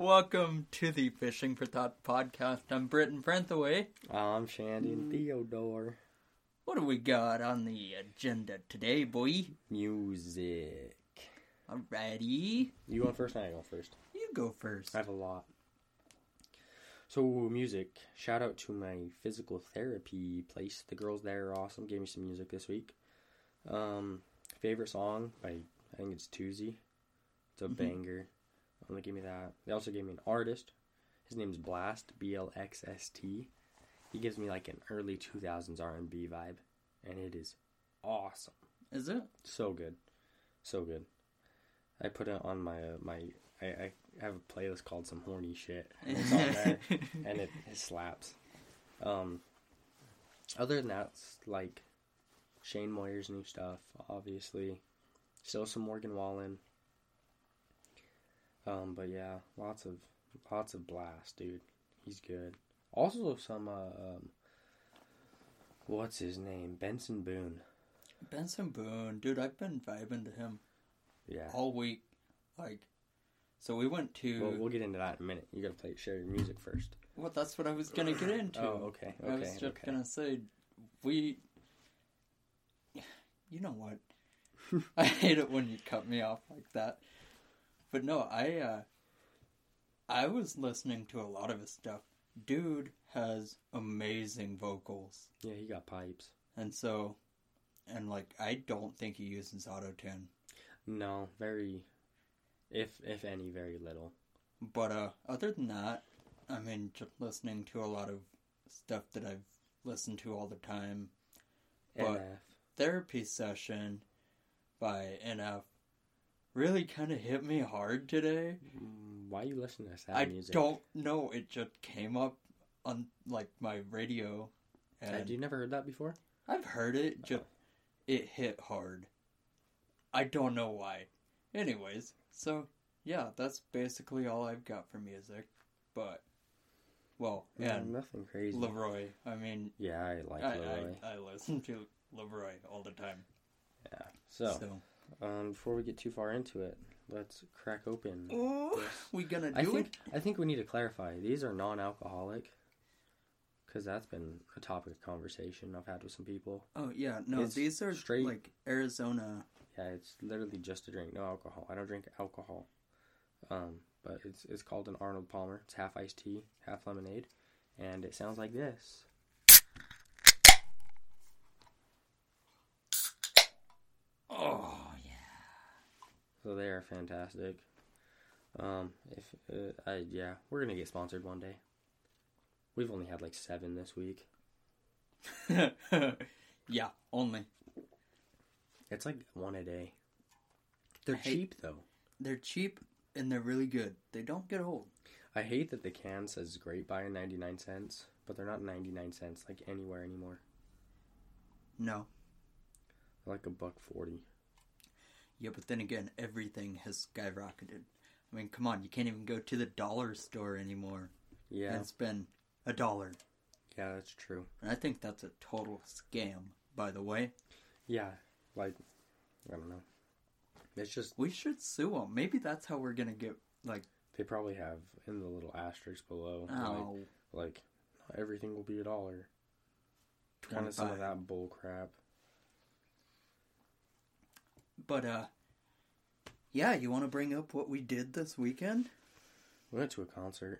Welcome to the Fishing for Thought podcast. I'm Britton Brenthaways. I'm Shandon Theodore. What do we got on the agenda today, boy? Music. Alrighty. You go first? I go first. You go first. I have a lot. So music. Shout out to my physical therapy place. The girls there are awesome. Gave me some music this week. Um, favorite song by I think it's Toosii. It's a Mhm. banger. Um, they gave me that. They also gave me an artist. His name's Blxst. B L X S T. He gives me like an early 2000s R&B vibe, and it is awesome. Is it? So good, so good. I put it on my uh, my. I, I have a playlist called some horny shit, and it's on there, and it, it slaps. Um. Other than that, like Shane Moyer's new stuff, obviously. Still some Morgan Wallen. Um, but yeah, lots of lots of Blxst, dude. He's good. Also some uh, um, what's his name? Benson Boone. Benson Boone, dude, I've been vibing to him Yeah. all week. Like, so we went to. Well, we'll get into that in a minute. You gotta play share your music first. Well, that's what I was gonna get into. Oh, okay, I was just okay. gonna say, we. You know what? I hate it when you cut me off like that. But no, I uh I was listening to a lot of his stuff. Dude has amazing vocals. Yeah, he got pipes. And so and like I don't think he uses auto tune. No, very, if if any, very little. But uh other than that, I mean just listening to a lot of stuff that I've listened to all the time. But- NF. therapy session by NF really kind of hit me hard today. Mm, Why you listening to sad I music? don't know. It just came up on like my radio, and Had you never heard that before? I've heard it. Just it hit hard. I don't know why. Anyways, so yeah, that's basically all I've got for music. But well, Yeah, and nothing crazy. Leroy. I mean, yeah, I like I, Leroy. I I listen to Leroy all the time. yeah. So, so. Um, before we get too far into it, let's crack open. Ooh, we gonna do I it? think I think we need to clarify. These are non-alcoholic, because that's been a topic of conversation I've had with some people. Oh yeah, no, It's these are straight- like Arizona. Yeah, it's literally just a drink, no alcohol. I don't drink alcohol. Um, but it's it's called an Arnold Palmer. It's half iced tea, half lemonade, and it sounds like this. So they are fantastic. Um, if uh, I yeah, we're gonna get sponsored one day. We've only had like seven this week. yeah, only It's like one a day. They're hate- cheap though. they're cheap and they're really good. They don't get old. I hate that the can says "Great Buy" in ninety nine cents, but they're not ninety nine cents like anywhere anymore. No. They're like a buck forty. Yeah, but then again, everything has skyrocketed. I mean, come on, you can't even go to the dollar store anymore Yeah, and spend a dollar. yeah, that's true. And I think that's a total scam, by the way. Yeah, like I don't know. It's just We should sue them. Maybe that's how we're gonna get like they probably have in the little asterisk below. oh Like, like not everything will be a dollar. Kind of some of that bull crap. But uh yeah, you want to bring up what we did this weekend? We went to a concert,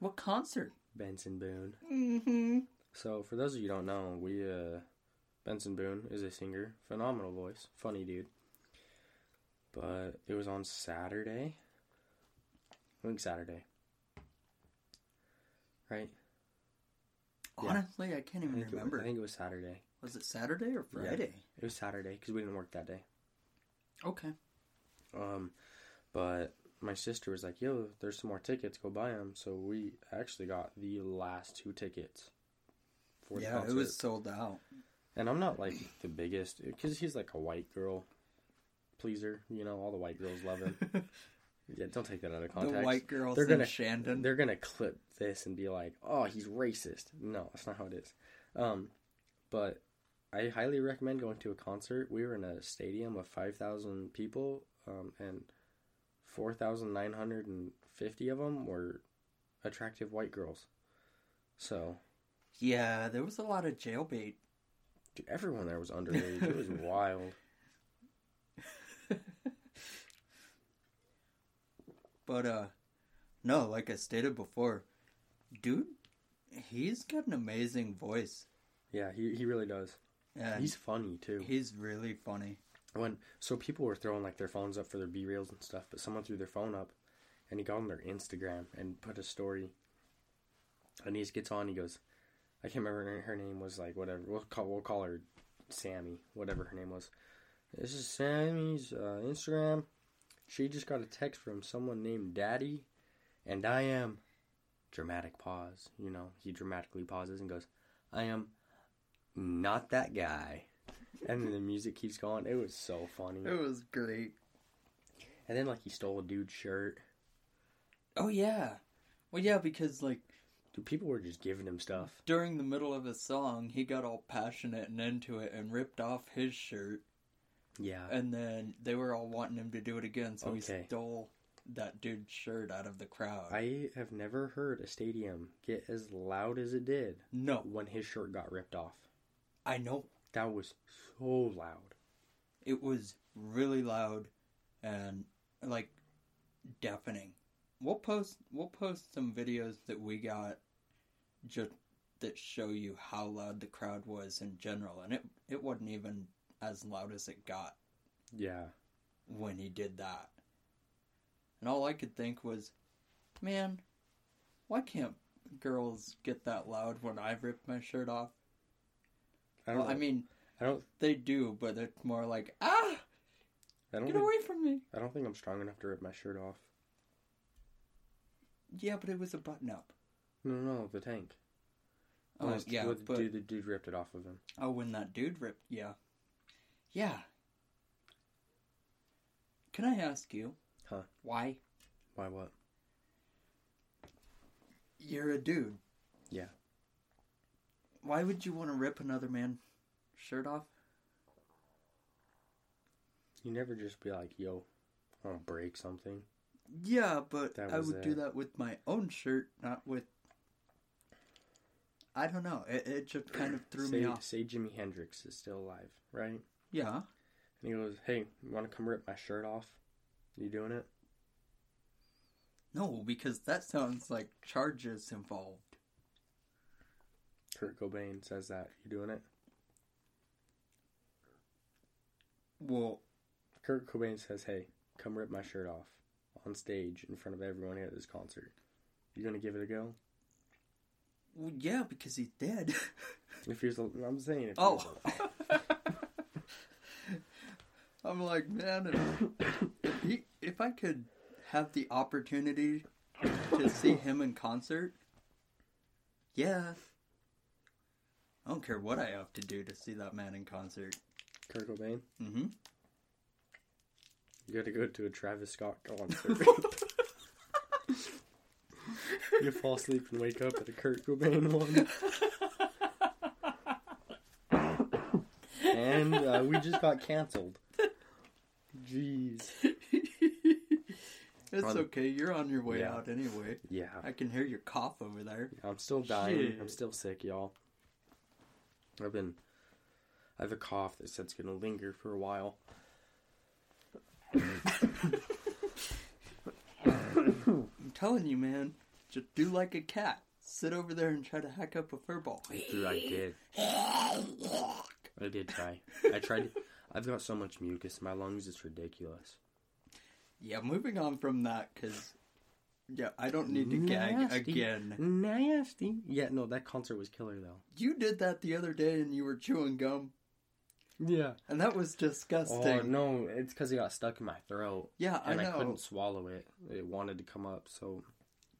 What concert? Benson Boone. Mm-hmm. So for those of you who don't know, we uh Benson Boone is a singer, phenomenal voice, funny dude. But it was on Saturday. I think Saturday. Right? Yeah. Honestly, I can't I even it, remember. I think it was Saturday. Was it Saturday or Yeah. Friday? It was Saturday because we didn't work that day. Okay. Um, but my sister was like, "Yo, there's some more tickets. Go buy them." So we actually got the last two tickets for the Yeah, concert. it was sold out. And I'm not like the biggest because he's like a white girl pleaser. You know, all the white girls love him. yeah, don't take that out of context. The white girls They're gonna- Shandon. They're gonna clip this and be like, "Oh, he's racist." No, that's not how it is. Um, but I highly recommend going to a concert. We were in a stadium of five thousand people, um, and 4,950 of them were attractive white girls. So, Yeah, there was a lot of jailbait. dude, everyone there was underage. it was wild. But uh no, like I stated before, dude, he's got an amazing voice. Yeah, he, he really does. And He's funny too. he's really funny. When so people were throwing like their phones up for their B reels and stuff, but someone threw their phone up, and he got on their Instagram and put a story. And he just gets on. He goes, I can't remember her, her name was like whatever. We'll call we'll call her Sammy, whatever her name was. This is Sammy's uh, Instagram. She just got a text from someone named Daddy, and I am. Dramatic pause. You know, he dramatically pauses and goes, I am not that guy. And then the music keeps going. It was so funny. It was great. And then like he stole a dude's shirt. Oh yeah. Well yeah, because like Dude, people were just giving him stuff. during the middle of his song, he got all passionate and into it and ripped off his shirt Yeah. and then they were all wanting him to do it again, so he stole that dude's shirt out of the crowd. I have never heard a stadium get as loud as it did no, when his shirt got ripped off. I know That was so loud. it was really loud and like deafening. We'll post we'll post some videos that we got just that show you how loud the crowd was in general and it it wasn't even as loud as it got Yeah. when he did that. And all I could think was, man, why can't girls get that loud when I rip my shirt off? I don't Well, I mean, I don't they do, but it's more like, ah, I don't get think, away from me. I don't think I'm strong enough to rip my shirt off. Yeah, but it was a button up. No, no, the tank. Oh, yeah, the but dude, the dude ripped it off of him. oh, when that dude ripped, yeah, yeah. Can I ask you, Huh. Why Why what? you're a dude? Yeah. Why would you want to rip another man's shirt off? You never just be like, yo, I want to break something. Yeah, but That I was would do it. that with my own shirt, not with. I don't know. It, it just kind of threw say, me off. Say Jimi Hendrix is still alive, right? Yeah. And he goes, hey, you want to come rip my shirt off? You doing it? No, because that sounds like charges involved. Kurt Cobain says that. You doing it? Well, Kurt Cobain says, hey, come rip my shirt off on stage in front of everyone at this concert. You gonna give it a go? well yeah, because he's dead. If he's, I'm saying, if oh. I'm like, man, if, if, he, if I could have the opportunity to see him in concert, yeah. I don't care what I have to do to see that man in concert. Kurt Cobain, Mm-hmm. you gotta go to a Travis Scott concert. you fall asleep and wake up at a Kurt Cobain one. and uh, we just got canceled. Jeez. it's On- okay. You're on your way Yeah. out anyway. Yeah. I can hear your cough over there. I'm still dying. Shit. I'm still sick, y'all. I've been. I have a cough that said it's gonna linger for a while. I'm telling you, man. Just do like a cat. Sit over there and try to hack up a fur ball. Dude, I did. I did try. I tried. I've got so much mucus in my lungs, it's ridiculous. Yeah, moving on from that, because yeah, I don't need to gag again. Nasty. Yeah, no, that concert was killer though. You did that the other day, and you were chewing gum, Yeah. and that was disgusting. Oh no, it's because it got stuck in my throat, Yeah, I and I, know. couldn't swallow it. It wanted to come up, so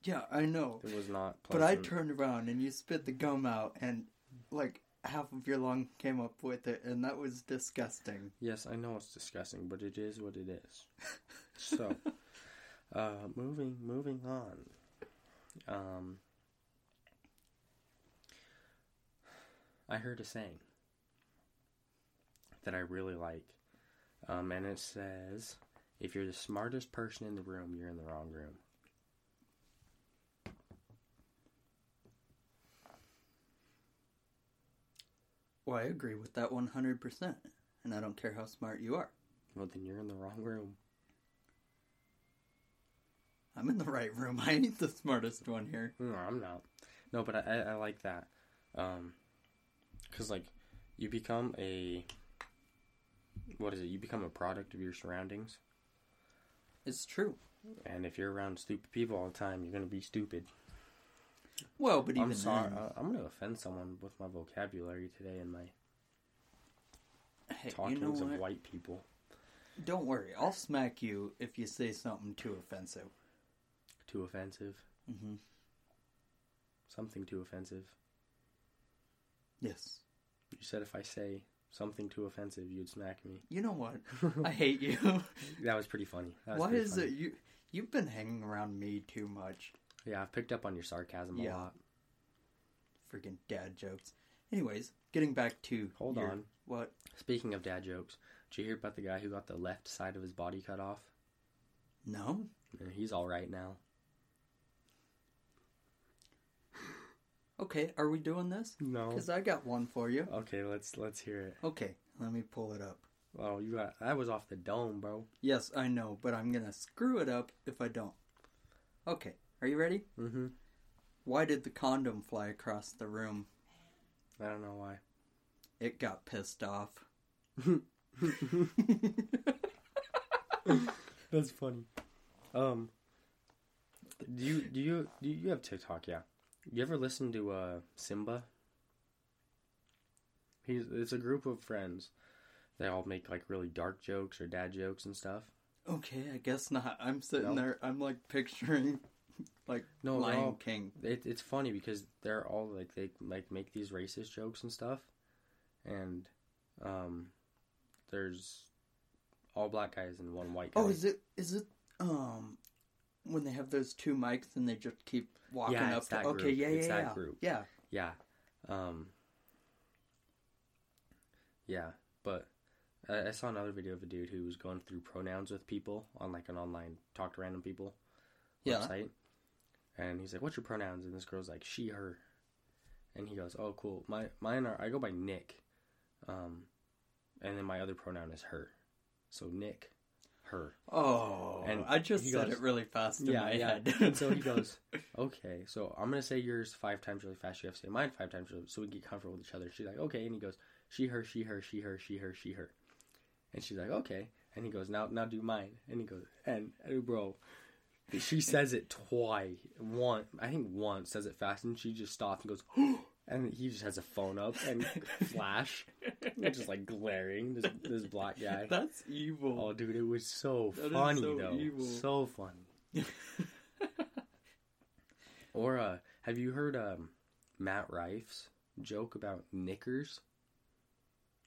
Yeah, I know. it was not. But I turned around and you spit the gum out, and like half of your lung came up with it, and that was disgusting. Yes, I know it's disgusting, but it is what it is. So, uh, moving moving on. Um, I heard a saying that I really like, um, and it says, If you're the smartest person in the room, you're in the wrong room. Well, I agree with that 100%. And I don't care how smart you are. Well, then you're in the wrong room. I'm in the right room. I ain't the smartest one here. No, I'm not. No, but I, I, like that. Um, cause like, you become a, what is it? You become a product of your surroundings. It's true. And if you're around stupid people all the time, you're gonna be stupid. Well, but even I'm sorry. then, uh, I'm gonna offend someone with my vocabulary today and my hey, you know of white people. Don't worry. I'll smack you if you say something too offensive. Too offensive. Mm-hmm. Something too offensive. Yes. You said if I say something too offensive, you'd smack me. You know what? I hate you. That was pretty funny. That was pretty is funny. it you? You've been hanging around me too much. Yeah, I've picked up on your sarcasm Yeah. a lot. Freaking dad jokes. Anyways, getting back to Hold your- on. What? Speaking of dad jokes, did you hear about the guy who got the left side of his body cut off? No. And he's all right now. Okay. Are we doing this? No. Because I got one for you. Okay, let's let's hear it. Okay. Let me pull it up. Oh, you got that was off the dome, bro. Yes, I know, but I'm gonna screw it up if I don't. Okay. Are you ready? Mm-hmm. Why did the condom fly across the room? I don't know why. It got pissed off. That's funny. Um, do you do you do you have TikTok? Yeah. You ever listen to uh Simba? He's it's a group of friends. They all make like really dark jokes or dad jokes and stuff. Okay, I guess not. I'm sitting No? there. I'm like picturing, like No, they're Lion all- King. It, it's funny because they're all like they like make these racist jokes and stuff, and um, there's all black guys and one white guy. Oh, is it? Is it? Um, when they have those two mics and they just keep walking Yeah, up. it's To, that okay, group. yeah, yeah, It's that yeah. group. Yeah. Yeah. Um Yeah, but I, I saw another video of a dude who was going through pronouns with people on like an online talk to random people Yeah. website. And he's like, What's your pronouns? And this girl's like, she, her. And he goes, Oh cool. My mine are I go by Nick. Um and then my other pronoun is her. So Nick, her. Oh, And I just said goes- it really fast in Yeah, my yeah. head. and so he goes, okay, so I'm gonna say yours five times really fast. You have to say mine five times, so we can get comfortable with each other. She's like, okay, and he goes, she, her, she, her, she, her, she, her, she, her, and she's like, okay, and he goes, now, now do mine, and he goes, and, and bro, she says it twice, one, I think once says it fast, and she just stops and goes, oh, and he just has a phone up and flash, and just like glaring this this black guy. That's evil. Oh, dude, it was so That funny so though. evil. So funny. Or uh, have you heard um, Matt Rife's joke about knickers,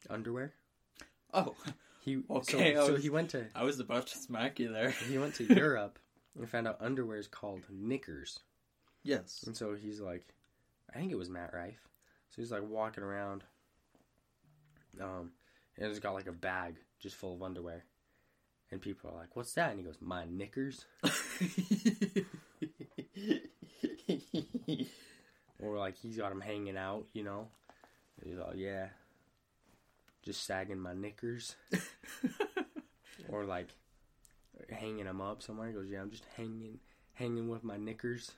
underwear? oh, He Okay, so, I so was- he went to I was about to smack you there. he went to Europe and found out underwear is called knickers, Yes. and so he's like, I think it was Matt Rife. So he's like walking around, um, and he's got like a bag just full of underwear, and people are like, "What's that?" And he goes, "My knickers." Or like he's got them hanging out, you know. He's all, yeah, just sagging my knickers. or like hanging them up somewhere. He goes, yeah, I'm just hanging, hanging with my knickers.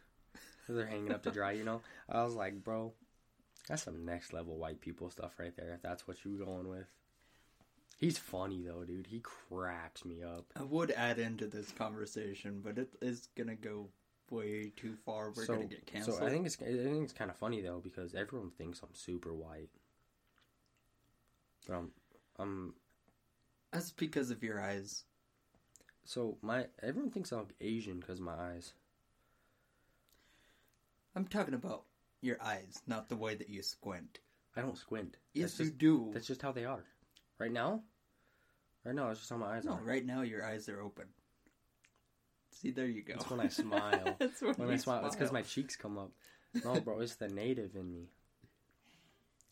They're hanging up to dry, you know. I was like, bro, that's some next level white people stuff right there. If that's what you going with. He's funny though, dude. He cracks me up. I would add into this conversation, but it is gonna go way too far. We're so, gonna get canceled. so I think it's I think it's kind of funny though because everyone thinks I'm super white. But I'm I'm that's because of your eyes. so my everyone thinks I'm Asian because my eyes. I'm talking about your eyes, not the way that you squint. I don't squint. Yes, that's you just, do. That's just how they are. Right now, right now, it's just how my eyes no, are. right now your eyes are open. See, there you go. That's when I smile. That's when, When I smile, it's because my cheeks come up. No, bro, it's the native in me.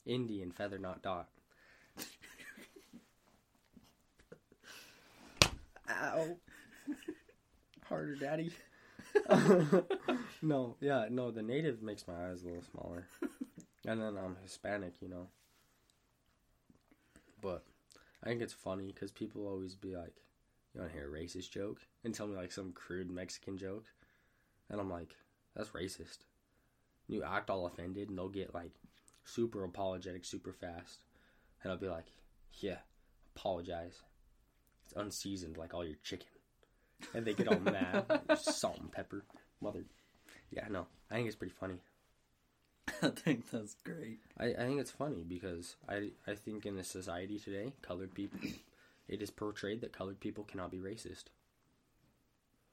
Indian feather, not dot. Ow. Harder, daddy. no, yeah, no. The native makes my eyes a little smaller, and then I'm Hispanic, you know. But I think it's funny because people always be like, "You want to hear a racist joke?" and tell me like some crude Mexican joke, and I'm like, "That's racist." You act all offended, and they'll get like super apologetic super fast, and I'll be like, "Yeah, apologize." It's unseasoned like all your chicken and they get all mad. Salt and pepper, mother. Yeah, no, I think it's pretty funny. I think that's great. I, I think it's funny because I I think in the society today, colored people, it is portrayed that colored people cannot be racist,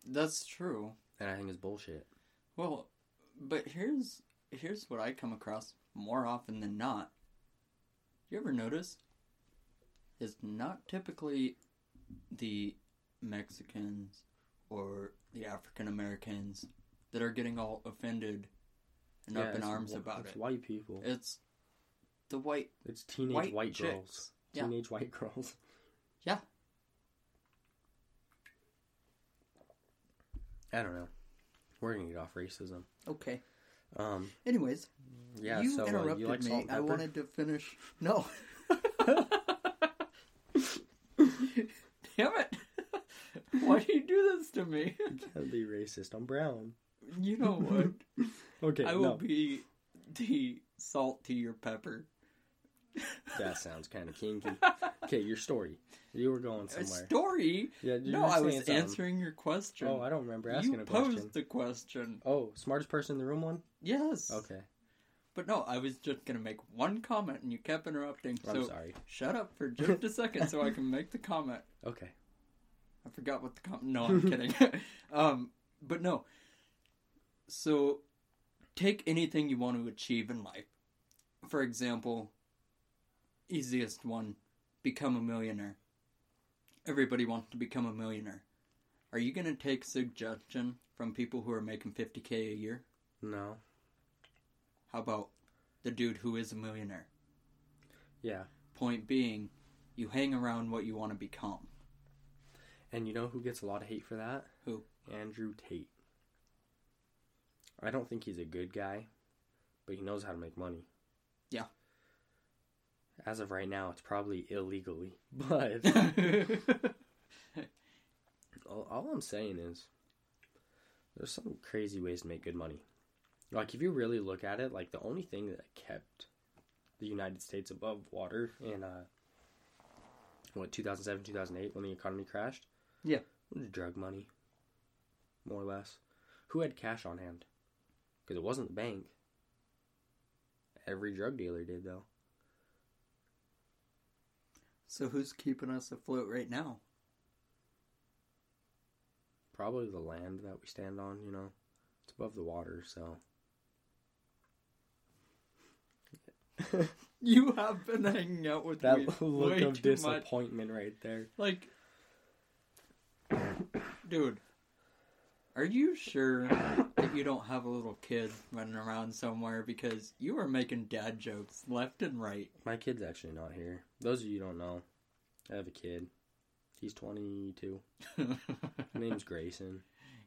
That's true. and I think it's bullshit. Well, but here's here's what I come across more often than not. You ever notice? Is not typically the Mexicans or the African Americans that are getting all offended and up in arms wh- about it's it. white people. It's the white It's teenage white, white, girls. Yeah. Teenage white girls. Yeah. I don't know. We're gonna get off racism. Okay. Um. Anyways, Yeah. you so uh, interrupted you like me. I wanted to finish. No. Damn it! Why do you do this to me? Can't be racist. I'm brown. You know what? Okay. I will no. be the salt to your pepper. That sounds kind of kinky. Okay, your story. You were going A somewhere. story? Yeah, No, I was something. answering your question. Oh, I don't remember asking you a posed question. the question. Oh, smartest person in the room one? Yes. Okay. But no, I was just gonna make one comment, and you kept interrupting. I'm So sorry. shut up for just a second, so I can make the comment. Okay. I forgot what the com. No, I'm kidding. um, but no. So, take anything you want to achieve in life. For example, easiest one: become a millionaire. Everybody wants to become a millionaire. Are you going to take suggestion from people who are making 50k a year? No. How about the dude who is a millionaire? Yeah. Point being, you hang around what you want to become. And you know who gets a lot of hate for that? Who? Andrew Tate. I don't think he's a good guy, but he knows how to make money. Yeah. As of right now, it's probably illegally. But all, all I'm saying is there's some crazy ways to make good money. Like if you really look at it, like the only thing that kept the United States above water in uh what 2007 2008 when the economy crashed Yeah. was drug money more or less. Who had cash on hand? Because it wasn't the bank. Every drug dealer did though. So, who's keeping us afloat right now? probably the land that we stand on you know. It's above the water so. You have been hanging out with that look of too much. disappointment right there. Like, dude, are you sure that you don't have a little kid running around somewhere because you are making dad jokes left and right? my kid's actually not here those of you who don't know i have a kid he's 22 his name's grayson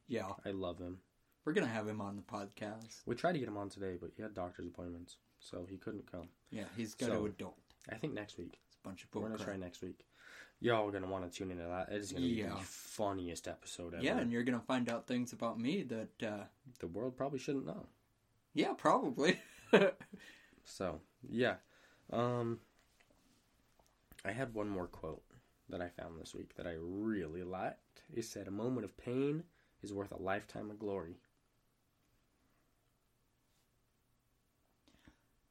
yeah, i love him we're gonna have him on the podcast. we tried to get him on today but he had doctor's appointments so he couldn't come Yeah, he's got So- to adult. i think next week It's a bunch of We're gonna bullcrap. try next week. Y'all gonna want to tune into that. It is gonna be the funniest episode ever. Yeah, and you're gonna find out things about me that, uh, the world probably shouldn't know. yeah, probably. So yeah, um, I had one more quote that I found this week that I really liked. It said, "A moment of pain is worth a lifetime of glory."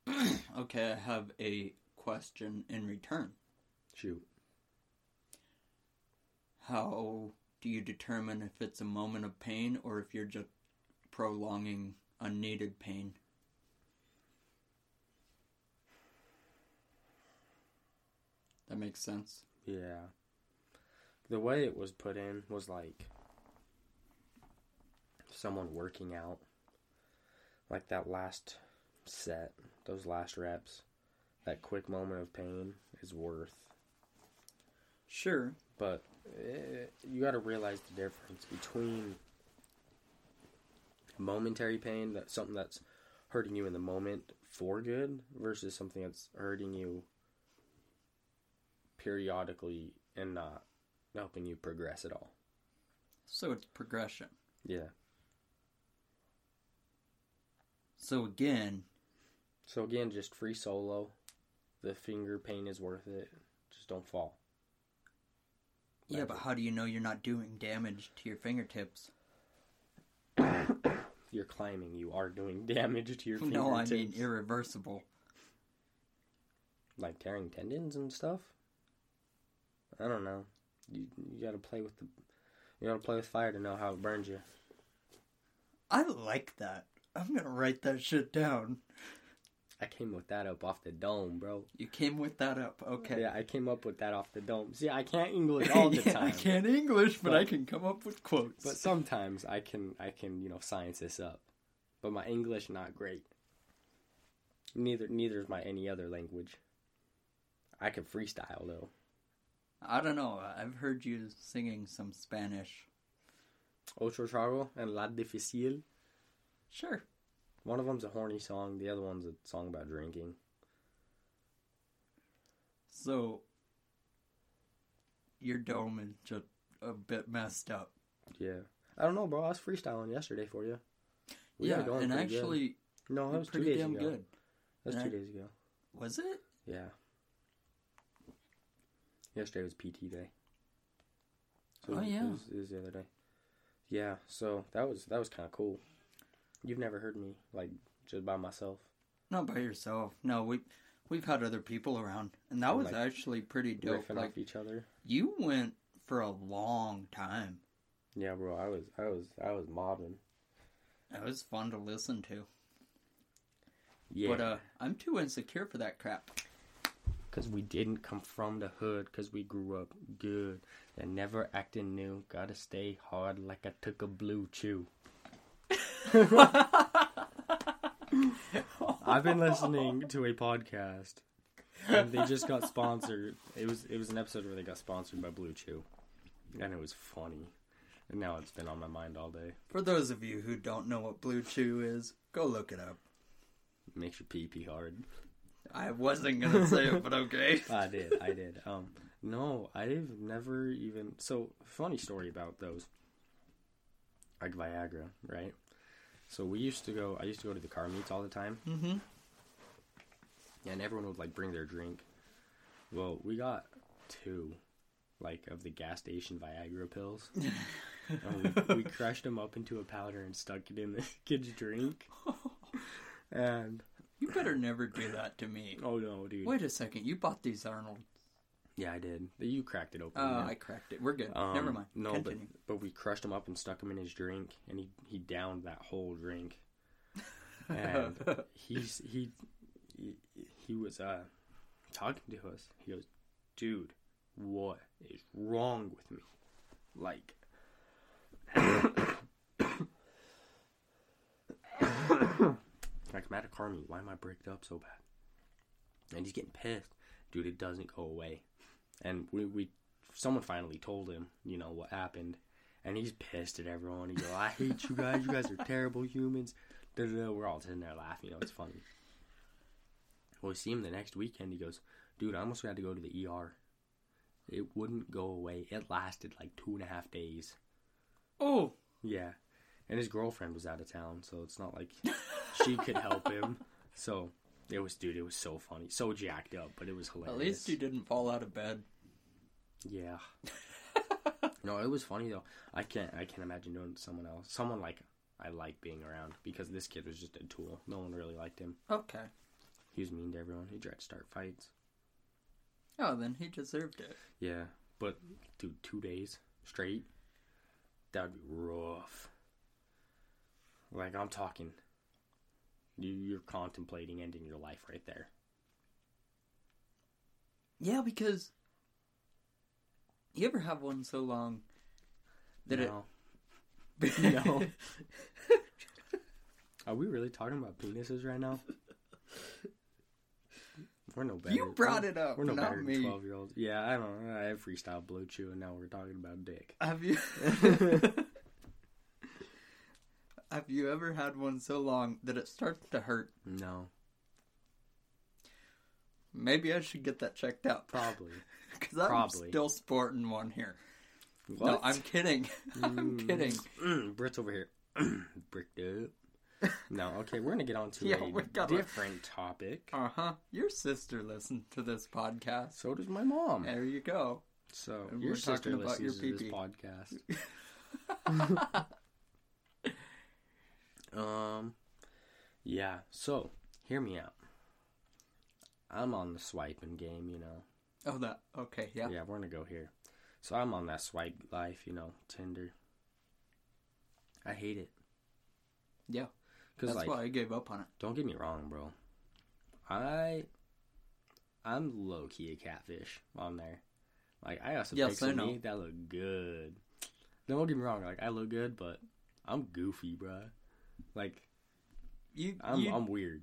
okay, I have a question in return. Shoot, How do you determine if it's a moment of pain or if you're just prolonging unneeded pain? That makes sense. yeah. The way it was put in was like someone working out, like that last set, those last reps, that quick moment of pain is worth Sure, But you got to realize the difference between momentary pain, that something that's hurting you in the moment for good, versus something that's hurting you periodically and not helping you progress at all. So it's progression. Yeah. So again, So again, just free solo. The finger pain is worth it. Just don't fall. Yeah, but how do you know you're not doing damage to your fingertips? You're climbing. You are doing damage to your fingertips. No, I fingertips. mean irreversible. like tearing tendons and stuff. I don't know. You you gotta play with the you gotta play with fire to know how it burns you. I like that. I'm gonna write that shit down. I came with that up off the dome, bro. You came with that up, okay? Yeah, I came up with that off the dome. See, I can't English all the Yeah, time. I can't English, but, But- I can come up with quotes. But sometimes I can I can, you know, science this up. But my English not great. Neither neither is my any other language. I can freestyle though. I don't know. I've heard you singing some Spanish. Ocho Trago and La Difícil. Sure. One of them's a horny song, the other one's a song about drinking. So your dome is just a bit messed up. Yeah. I don't know, bro. I was freestyling yesterday for you. We yeah, and pretty good. actually, no, that was two pretty days damn ago. good. That was And two I- days ago. Was it? Yeah. Yesterday was PT day. So Oh, yeah. It was, it was the other day. Yeah, so that was that was kind of cool. You've never heard me like just by myself. Not by yourself. No, we we've had other people around, and that was Like, actually pretty dope. Like off each other. you went for a long time. Yeah, bro. I was I was I was mobbing. That was fun to listen to. Yeah. But uh, I'm too insecure for that crap. Cause we didn't come from the hood, cause we grew up good and never acting new. Gotta stay hard like I took a blue chew. I've been listening to a podcast, and they just got sponsored. It was it was an episode where they got sponsored by Blue Chew, and it was funny. And now it's been on my mind all day. For those of you who don't know what Blue Chew is, go look it up. It makes your pee pee hard. I wasn't gonna say it, but okay. I did, I did. Um, no, I've never even. So funny story about those. Like Viagra, right? So we used to go. I used to go to the car meets all the time, Mm-hmm. and everyone would like bring their drink. Well, we got two, like of the gas station Viagra pills. and we, we crushed them up into a powder and stuck it in the kid's drink. And You better never do that to me. oh no, dude! Wait a second, you bought these Arnold. Yeah, I did. You cracked it open. Oh, yeah. I cracked it. We're good. Um, Never mind. No, Continue. but but we crushed him up and stuck him in his drink, and he he downed that whole drink. And he's he he, he was uh talking to us. He goes, "Dude, what is wrong with me? Like." like at a. Why am I bricked up so bad? And he's getting pissed, dude. It doesn't go away. And we we someone finally told him, you know, what happened. And he's pissed at everyone. He goes, I hate you guys. You guys are terrible humans. We're all sitting there laughing. You know, it's funny. Well, we see him the next weekend. He goes, dude, I almost had to go to the ER. It wouldn't go away. It lasted like two and a half days. oh, Yeah. And his girlfriend was out of town, so it's not like she could help him. So it was, dude, it was so funny. So jacked up, but it was hilarious. at least you didn't fall out of bed. Yeah. no, it was funny though. I can't I can't imagine doing it to someone else. Someone like I like being around because this kid was just a tool. No one really liked him. Okay. He was mean to everyone. He tried to start fights. Oh, then he deserved it. Yeah, but dude, two days straight, that would be rough. Like I'm talking, you're contemplating ending your life right there. Yeah, because you ever have one so long that no. it No. Are we really talking about penises right now? We're no better. You brought it up, We're no not better me. twelve year olds. Yeah, I don't know. I have freestyle blue chew, and now we're talking about dick. Have you Have you ever had one so long that it starts to hurt? No, Maybe I should get that checked out probably. because I'm Probably. still sporting one here. What? No, I'm kidding. I'm Mm. kidding. Mm, Brit's over here. Bricked up. No, okay, we're gonna get on to Yeah, a gotta- different topic. Uh huh. Your sister listened to this podcast. So does my mom. There you go. So And your we're sister talking about your listens to this podcast. um, yeah. So hear me out. I'm on the swiping game, you know. Oh, that. Okay, yeah. Yeah, we're gonna go here. So I'm on that swipe life, you know, Tinder. I hate it. Yeah. Cause That's like, why I gave up on it. don't get me wrong, bro. I, I'm low key a catfish on there. Like I got some Yes, pics I of know. me that look good. Don't get me wrong, like I look good, but I'm goofy, bruh. Like You, I'm you I'm weird.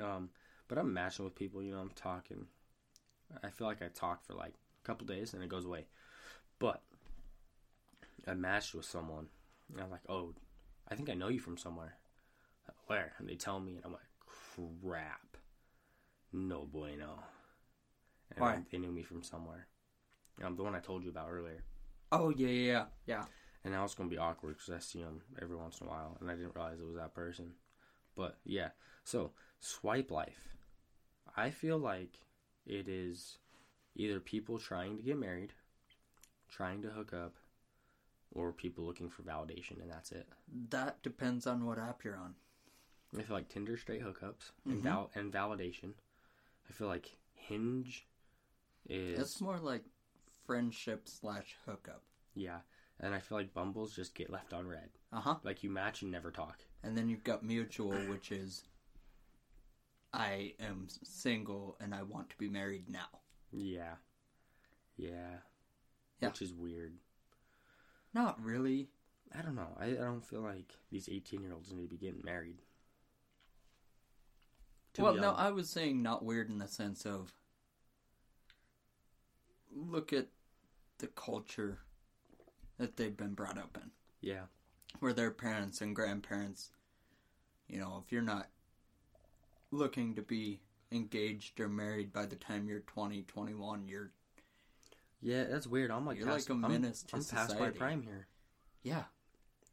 Um, but I'm matching with people. You know, I'm talking. I feel like I talk for like a couple days and it goes away. But I matched with someone, and I'm like, oh, I think I know you from somewhere. Where? And they tell me, and I'm like, crap, no bueno. And Why? they knew me from somewhere. Um, the one I told you about earlier. Oh yeah, yeah, yeah. And now it's gonna be awkward because I see him every once in a while, and I didn't realize it was that person. But yeah, so swipe life. I feel like it is either people trying to get married, trying to hook up, or people looking for validation, and that's it. That depends on what app you're on. I feel like Tinder straight hookups and Mhm. val- and validation. I feel like Hinge is It's more like friendship slash hookup. yeah, and I feel like Bumbles just get left on red. Uh huh. Like you match and never talk. And then you've got mutual, which is I am single and I want to be married now. Yeah. Yeah. Yeah. Which is weird. Not really. I don't know. I, I don't feel like these 18 year olds need to be getting married. Too well, no. I was saying not weird in the sense of look at the culture that they've been brought up in. Yeah. where their parents and grandparents, you know, if you're not looking to be engaged or married by the time you're 20, 21, you're, Yeah, that's weird. I'm like, You're past, like a I'm- menace to I'm, past my prime here. yeah.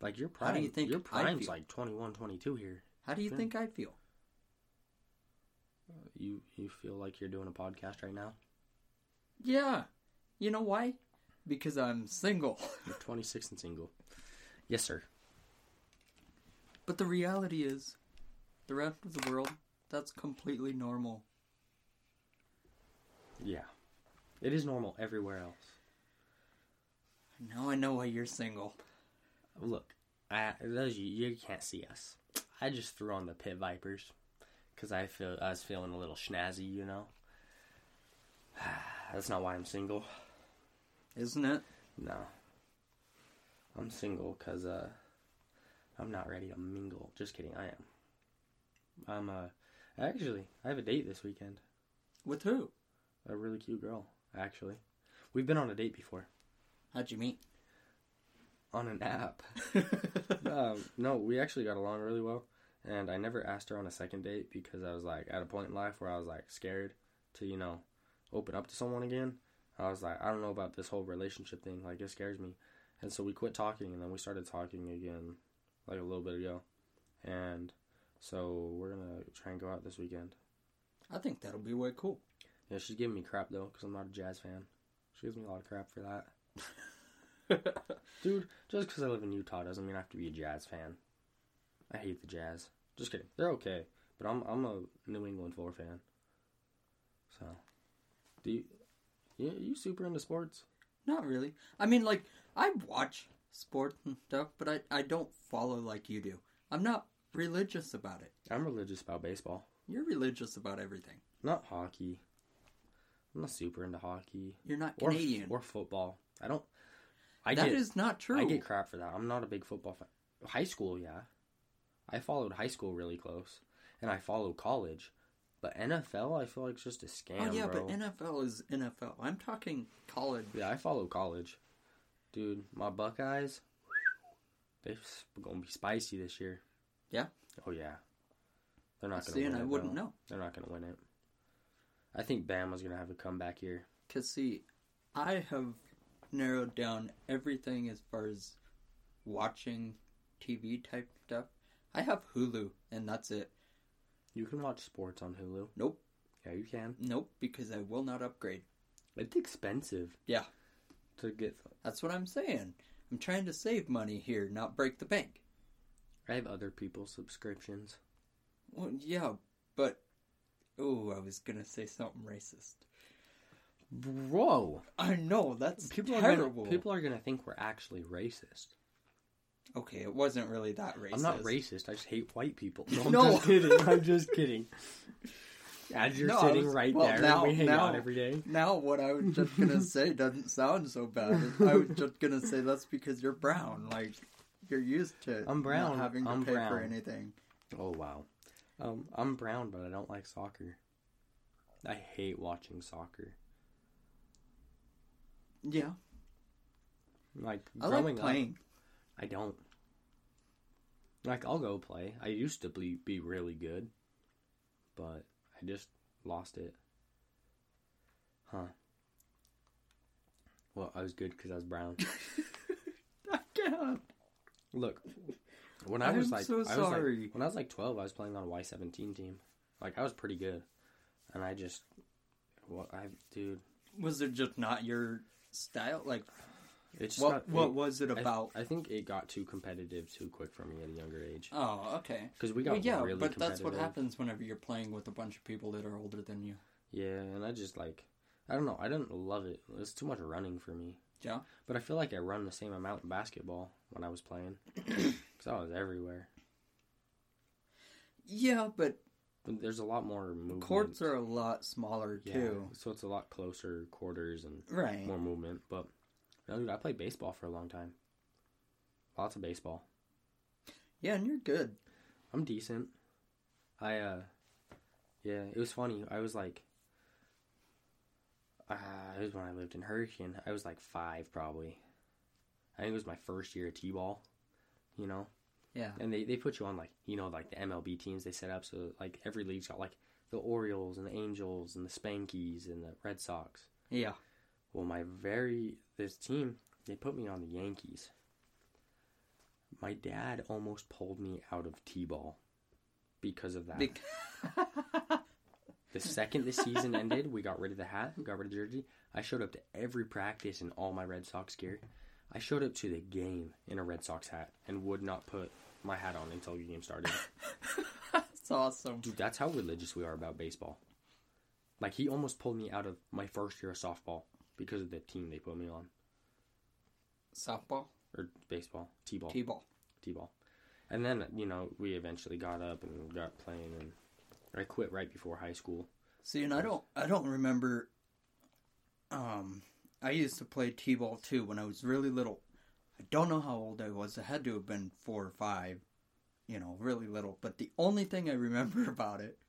Like, your prime. How do you think your prime's like 21, 22 here. How do you Sure. think I'd feel? You you feel like you're doing a podcast right now? Yeah. You know why? Because I'm single. You're 26 and single. Yes, sir. But the reality is, the rest of the world, that's completely normal. Yeah. It is normal everywhere else. Now I know why you're single. Look, I those you, you can't see us. I just threw on the pit vipers because I feel I was feeling a little snazzy, you know. That's not why I'm single. Isn't it? No, I'm single because uh, I'm not ready to mingle. Just kidding, I am. I'm uh, actually I have a date this weekend. With who? A really cute girl, actually. We've been on a date before How'd you meet? on an app. um, no, we actually got along really well, and I never asked her on a second date because I was like at a point in life where I was like scared to you know open up to someone again. I was like, I don't know about this whole relationship thing. Like it scares me, and so we quit talking, and then we started talking again like a little bit ago, and so we're gonna try and go out this weekend. I think that'll be way cool. Yeah, she's giving me crap though because I'm not a jazz fan. She gives me a lot of crap for that. Dude, just because I live in Utah doesn't mean I have to be a jazz fan. I hate the jazz. Just kidding. They're okay, but I'm I'm a New England Four fan. So, do you you you super into sports? Not really. I mean, like, I watch sports and stuff, but I, I don't follow like you do. I'm not religious about it. I'm religious about baseball, You're religious about everything. not hockey. I'm not super into hockey You're not or f- Canadian. or football. I don't. I That get is not true. I get crap for that. I'm not a big football fan. High school, yeah. I followed high school really close, and I followed college, But NFL, I feel like it's just a scam, oh yeah, bro. but NFL is NFL. I'm talking college. yeah, I follow college, dude. My Buckeyes, they're gonna be spicy this year. Yeah? Oh yeah. They're not gonna See, win and I it, wouldn't though. know. They're not gonna win it. I think Bama's gonna have a comeback here. Cause see, I have narrowed down everything as far as watching TV type stuff. I have Hulu, and that's it. You can watch sports on Hulu. Nope. Yeah, you can. Nope, because I will not upgrade. It's expensive. Yeah. To get, That's what I'm saying. I'm trying to save money here, not break the bank. I have other people's subscriptions. Well, yeah, but oh, I was gonna say something racist. Bro, I know that's people are terrible. gonna, people are gonna think we're actually racist. Okay, it wasn't really that racist. I'm not racist. I just hate white people. No, I'm No. just kidding. I'm just kidding. As you're No, I sitting was- right well, there, now- we hang now- out every day. Now, what I was just gonna say doesn't sound so bad. I was just gonna say that's because you're brown. Like you're used to I'm brown. not having to I'm pay for brown. anything. Oh wow. Um, I'm brown, but I don't like soccer. I hate watching soccer. Yeah, Like I growing like playing. I don't. Like I'll go play. I used to be be really good, but I just lost it. Huh. Well, I was good because I was brown. I can't. Look, when I I'm was like, so I was sorry. like, when I was like twelve, I was playing on a Y seventeen team. Like I was pretty good, and I just, well, I dude, Was it just not your style? Like it just what? got, what it- was it about? I, think it got too competitive too quick for me at a younger age oh, okay. because we got Well, yeah, really but that's what happens whenever you're playing with a bunch of people that are older than you. Yeah, and I just like, I don't know, I didn't love it. It's too much running for me. Yeah. But I feel like I run the same amount in basketball when I was playing because I was everywhere. Yeah, but But there's a lot more movement. courts are a lot smaller yeah, too. so it's a lot closer quarters and Right. more movement. But no, dude, I played baseball for a long time. Lots of baseball. Yeah, and you're good. I'm decent. I uh, yeah, it was funny. I was like, uh, it was when I lived in Hurricane. I was like five probably. I think it was my first year at T-ball. You know, Yeah. and they they put you on like you know like the MLB teams they set up. So like every league's got like the Orioles and the Angels and the Spankies and the Red Sox. Yeah. Well, my very this team they put me on the Yankees. My dad almost pulled me out of T-ball because of that. Bec- the second the season ended, we got rid of the hat, got rid of the jersey. I showed up to every practice in all my Red Sox gear. I showed up to the game in a Red Sox hat and would not put my hat on until the game started. That's awesome. Dude, that's how religious we are about baseball. Like he almost pulled me out of my first year of softball because of the team they put me on. Softball, Or baseball. T ball. t-ball. T ball. And then, you know, we eventually got up and got playing and I quit right before high school. See, and I don't, I don't remember. Um, I used to play t-ball too when I was really little. I don't know how old I was. I had to have been four or five. You know, really little. But the only thing I remember about it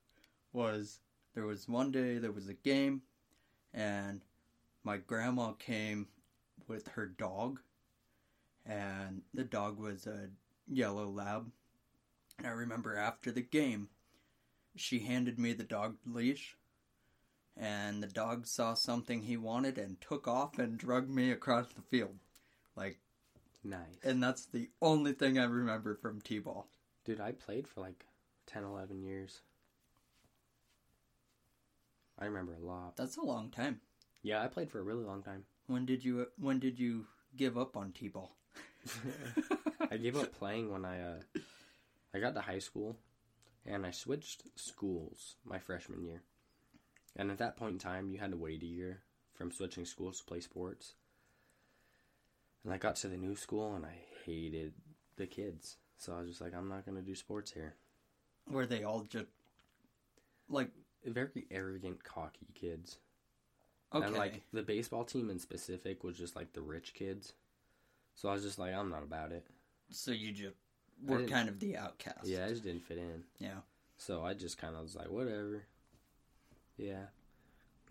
was there was one day there was a game, and my grandma came with her dog, and the dog was a yellow lab. And I remember after the game, she handed me the dog leash, and the dog saw something he wanted and took off and drugged me across the field. Like, Nice. and that's the only thing I remember from T-ball. Dude, I played for like 10, 11 years. I remember a lot. That's a long time. Yeah, I played for a really long time. When did you when did you give up on T-ball? I gave up playing when I uh, I got to high school, and I switched schools my freshman year. And at that point in time, you had to wait a year from switching schools to play sports. And I got to the new school, and I hated the kids. So I was just like, I'm not gonna do sports here. Were they all just like Very arrogant, cocky kids. Okay? And like the baseball team in specific was just like the rich kids. So I was just like, I'm not about it. so you just were kind of the outcast. Yeah, I just didn't fit in. Yeah. So I just kind of was like, whatever. Yeah.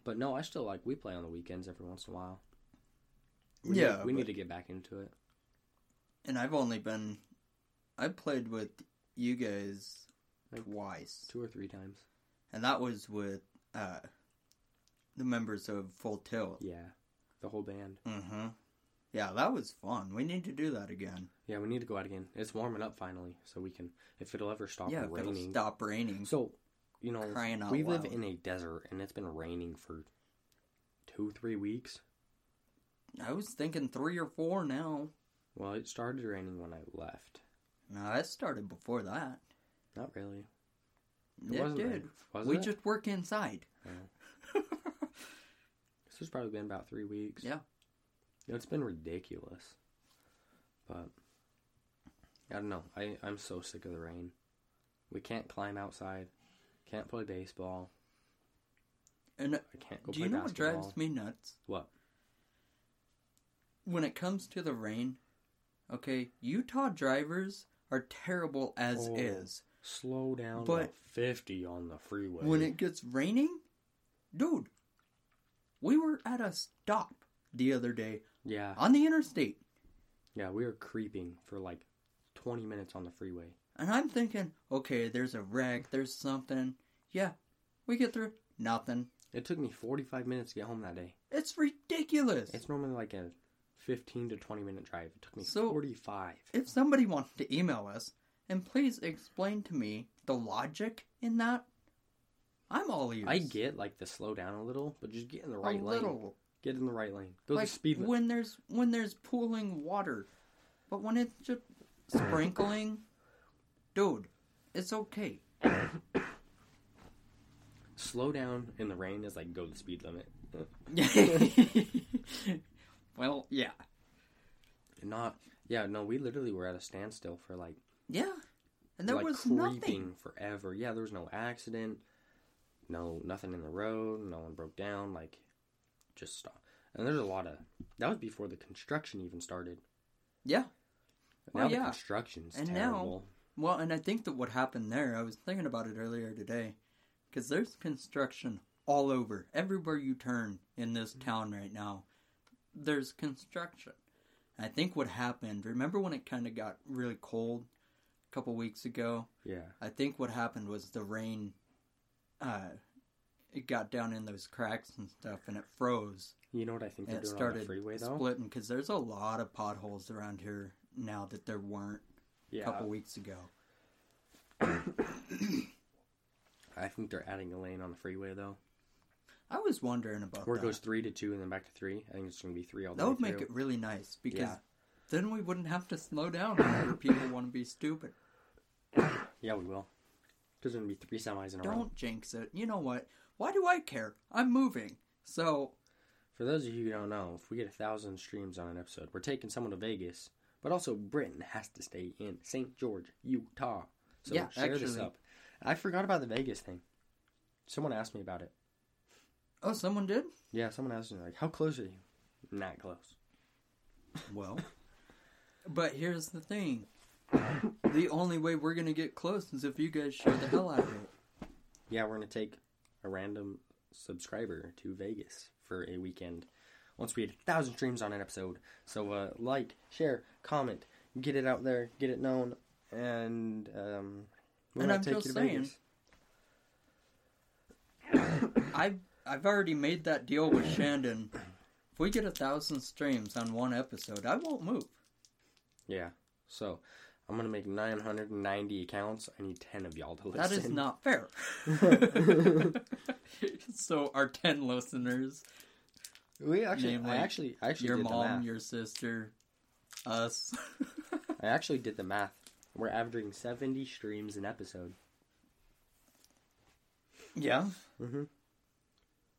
But no, I still like we play on the weekends every once in a while. We Yeah, need, we but- need to get back into it. And I've only been, I played with you guys Like- twice, Two or three times. and that was with uh, the members of Full Tilt. Yeah. The whole band. Mm-hmm. Yeah, that was fun. We need to do that again. Yeah, we need to go out again. It's warming up finally, so we can if it'll ever stop yeah, if it'll raining. stop raining. So, you know, we live loud. in a desert and it's been raining for two, three weeks. I was thinking three or four now. Well, it started raining when I left. No, it started before that. Not really. It, wasn't did. We it? just work inside. This has probably been about three weeks. Yeah. You know, it's been ridiculous. But I don't know. I I'm so sick of the rain. We can't climb outside. Can't play baseball. And I can't go do play you know what drives me nuts? What? When it comes to the rain, okay, Utah drivers are terrible as Oh. is. Slow down But- to 50 on the freeway. When it gets raining, dude, we were at a stop the other day yeah. on the interstate, Yeah, we were creeping for like 20 minutes on the freeway. and I'm thinking, okay, there's a wreck, there's something. Yeah, we get through nothing. It took me 45 minutes to get home that day. It's ridiculous. It's normally like a 15 to 20 minute drive. It took me So- 45. if somebody wants to email us and please explain to me the logic in that, I'm all ears. I get like the slow down a little, but just get in the a right lane. little. Get in the right lane. Go like the speed limit. when there's when there's pooling water, but when it's just sprinkling, dude, it's okay. Slow down in the rain is like go the speed limit. well, yeah, Not yeah, no, we literally were at a standstill for like yeah, and there like was creeping nothing. forever. Yeah, there was no accident, no nothing in the road, no one broke down, like just stop. And there's a lot of that was before the construction even started. Yeah, Now Well, the yeah. construction's And now- terrible. well, and I think that what happened there, I was thinking about it earlier today, because there's construction all over, everywhere you turn in this mm-hmm. town right now. There's construction. I think what happened. Remember when it kind of got really cold a couple weeks ago? yeah. I think what happened was the rain, uh, it got down in those cracks and stuff, and it froze. You know what I think they're it doing on started the freeway though? splitting because there's a lot of potholes around here now that there weren't a couple weeks ago. I think they're adding a lane on the freeway though. I was wondering about Where it that. goes three to two and then back to three. I think it's gonna be three all the that way would make through. it really nice because Yeah. then we wouldn't have to slow down whenever people want to be stupid. Yeah, we will. There's gonna be three semis in a row. Don't jinx it. You know what? Why do I care? I'm moving. So, For those of you who don't know, if we get a thousand streams on an episode, we're taking someone to Vegas. But also, Britain has to stay in St. George, Utah. So Yeah, share this up. I forgot about the Vegas thing. Someone asked me about it. oh, someone did? Yeah, someone asked me like, "How close are you?" Not close. Well, but here's the thing. The only way we're to get close is if you guys share the hell out of it. Yeah, we're gonna take a random subscriber to Vegas for a weekend. Once we hit a thousand streams on an episode, so uh, like, share, comment, get it out there, get it known, and um, we're And gonna I'm take just you to saying, Vegas. I've, I've already made that deal with Shandon. If we get a thousand streams on one episode, I won't move. Yeah. So I'm gonna make 990 accounts. I need 10 of y'all to listen. That is not fair. so our ten listeners, We actually, Namely, I actually, I actually your did the mom, math. your sister, us. I actually did the math. We're averaging 70 streams an episode. yeah. Mm-hmm.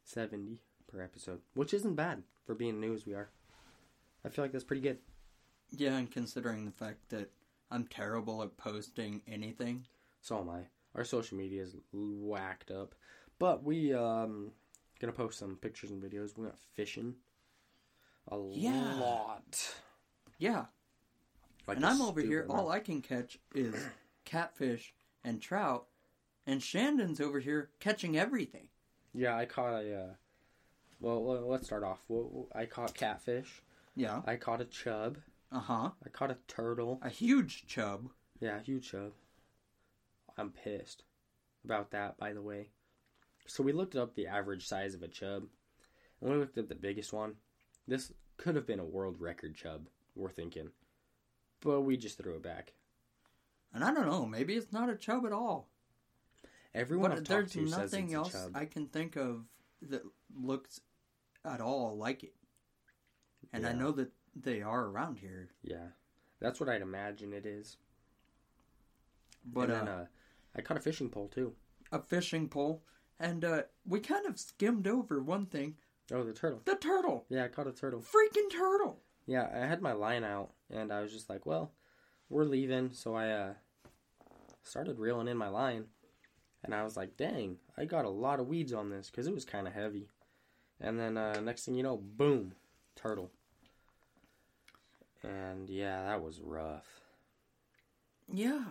70 per episode, which isn't bad for being new as we are. I feel like that's pretty good. Yeah, and considering the fact that I'm terrible at posting anything. So am I. Our social media is whacked up, but we um gonna post some pictures and videos. We went fishing a Yeah. lot. Yeah. Like and I'm over here, all. I can catch is catfish and trout, and Shandon's over here catching everything. Yeah, I caught a. Uh, well, let's start off. I caught catfish. Yeah. I caught a chub. Uh huh. I caught a turtle. A huge chub. Yeah, a huge chub. I'm pissed about that, by the way. So we looked up the average size of a chub, and we looked at the biggest one. This could have been a world record chub, we're thinking. But we just threw it back. And I don't know. Maybe it's not a chub at all. Everyone but I've there's to says nothing else. I can think of that looks at all like it. And I know that they are around here. Yeah, that's what I'd imagine it is. But and then, uh, uh, I caught a fishing pole too. a fishing pole, and uh, we kind of skimmed over one thing: Oh, the turtle. the turtle, Yeah, I caught a turtle. freaking turtle. Yeah, I had my line out, and I was just like, well, we're leaving. So I uh, started reeling in my line, and I was like, dang, I got a lot of weeds on this because it was kind of heavy. And then uh, next thing you know, boom, turtle. And yeah, that was rough. Yeah,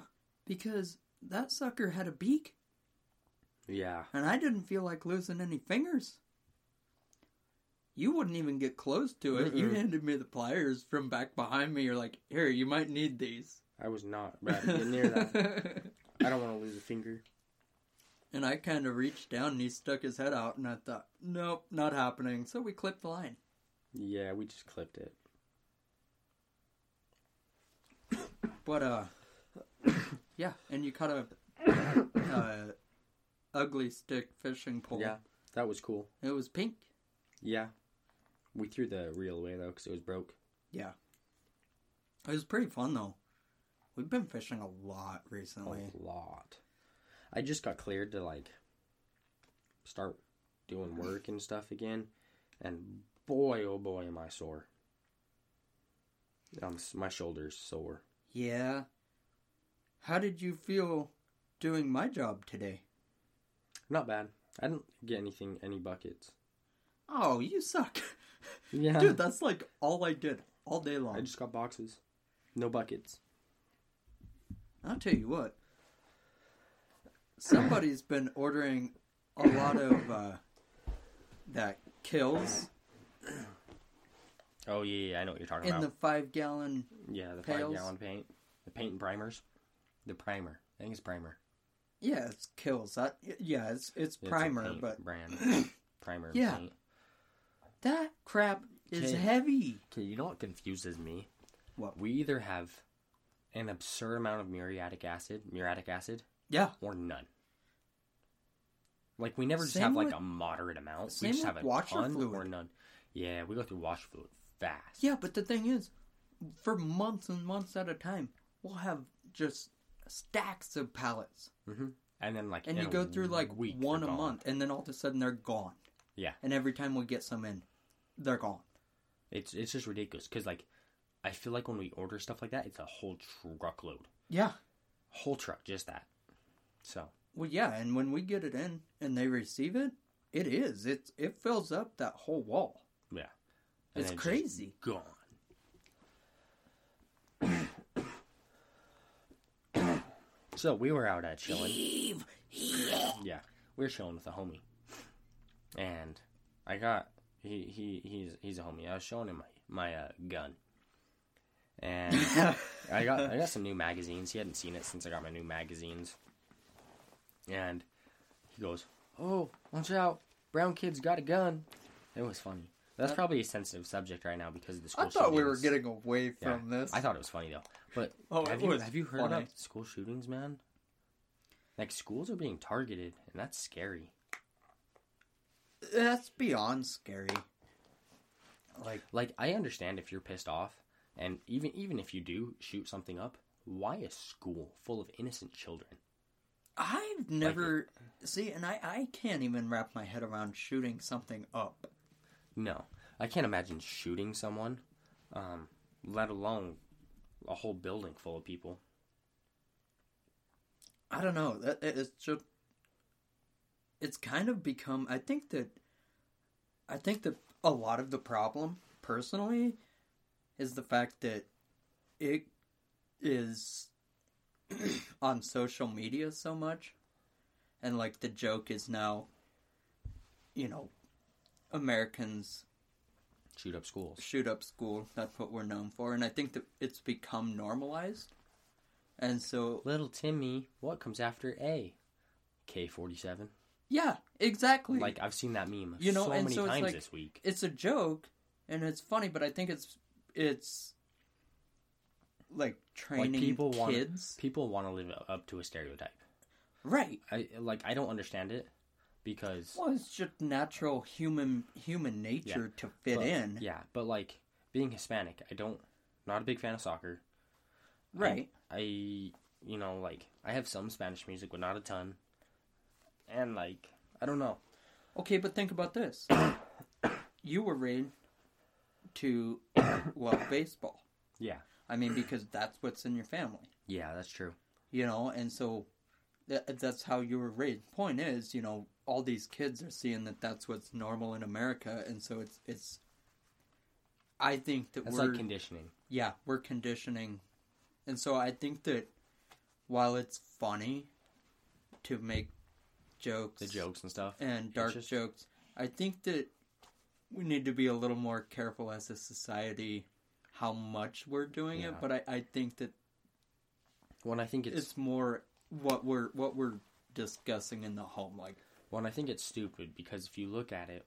because that sucker had a beak, Yeah, and I didn't feel like losing any fingers. You wouldn't even get close to it. You Mm-mm. handed me the pliers from back behind me. You're like, "Here, you might need these." I was not about to get near that. I don't want to lose a finger. and I kind of reached down, and he stuck his head out, and I thought, "Nope, not happening." So we clipped the line. Yeah, we just clipped it. But uh, yeah, and you caught a uh, ugly stick fishing pole. Yeah, that was cool. it was pink. Yeah, we threw the reel away though because it was broke. Yeah, it was pretty fun though. We've been fishing a lot recently. A lot. I just got cleared to like start doing work and stuff again, and boy, oh boy, am I sore. Um, my shoulders sore. Yeah. How did you feel doing my job today? Not bad. I didn't get anything, any buckets. Oh, you suck, Yeah, dude. That's like all I did all day long. I just got boxes, no buckets. I'll tell you what. Somebody's been ordering a lot of uh, that Kilz Oh yeah, yeah, I know what you're talking about. in about. the five gallon. yeah, the pails. five gallon paint, the paint and primers, the primer. I think it's primer. Yeah, it's Kilz. That yeah, it's it's It's a primer, paint but brand primer. Yeah. paint. that crap is Okay. heavy. Okay, you know what confuses me? What? We either have an absurd amount of muriatic acid, muriatic acid, Yeah, or none. Like we never just Same have like with- a moderate amount. same we just with have a washer ton fluid. or none. Yeah, we go through washer fluid fast. yeah, but the thing is, for months and months at a time, we'll have just stacks of pallets, hmm And then like and you go through like week, one a gone. month, and then all of a sudden they're gone. Yeah. and every time we get some in, they're gone. It's it's just ridiculous because like I feel like when we order stuff like that, it's a whole truckload, Yeah, whole truck, just that. So Well, yeah, and when we get it in and they receive it, it is. It's it fills up that whole wall. yeah, It's crazy. gone. so we were out at chilling. Yeah, we were chilling with a homie, and I got he he he's he's a homie. I was showing him my my uh, gun, and I got I got some new magazines. He hadn't seen it since I got my new magazines, and he goes, "Oh, watch out! Brown kid's got a gun." It was funny. That's Uh, probably a sensitive subject right now because of the school shootings. I thought we were getting away Yeah, from this. I thought it was funny though. But Oh, have you have you heard funny. about school shootings, man? Like schools are being targeted, and that's scary. That's beyond scary. Like, Like I understand if you're pissed off, and even even if you do shoot something up, why a school full of innocent children? I've never see, and I I can't even wrap my head around shooting something up. No, I can't imagine shooting someone, um, let alone a whole building full of people. I don't know. That it's just it's kind of become. I think that I think that a lot of the problem, personally, is the fact that it is on social media so much, and like the joke is now you know, Americans Shoot up schools. shoot up school. That's what we're known for, and I think that it's become normalized. And so, Little Timmy, what comes after A? K forty seven. yeah, exactly. Like I've seen that meme You know, so and many so times like- this week. it's a joke and it's funny, but I think it's it's like training people want- kids, People want to live up to a stereotype. right? I like I don't understand it because Well, it's just natural human human nature to fit but- in, Yeah, but like being Hispanic, I don't not a big fan of soccer. right? I you know like I have some Spanish music, but not a ton. And like I don't know. Okay, but think about this: you were raised to love baseball. Yeah, I mean, because that's what's in your family. yeah, that's true. you know and so that, that's how you were raised point is you know all these kids are seeing that that's what's normal in america and so it's it's i think that That's we're like conditioning. yeah we're conditioning and so i think that while it's funny to make jokes The jokes and stuff. and dark just- jokes i think that we need to be a little more careful as a society how much we're doing Yeah. it but I, I think that When I think it's, it's more what we're what we're discussing in the home like when I think it's stupid because if you look at it,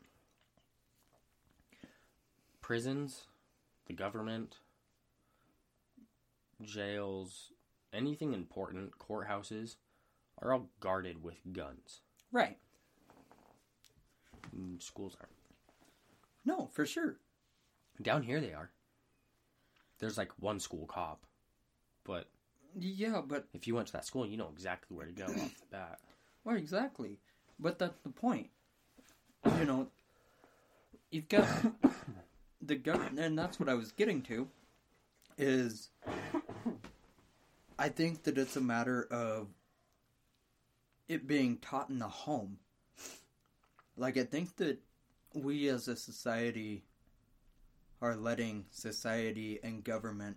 prisons, the government, jails, anything important, courthouses, are all guarded with guns. right Mm, Schools aren't. no for sure Down here they are. There's like one school cop, but yeah but if you went to that school, you know exactly where to go off the bat. well exactly but that's the point. You know you've got the government and that's what i was getting to is i think that it's a matter of it being taught in the home. Like i think that we as a society are letting society and government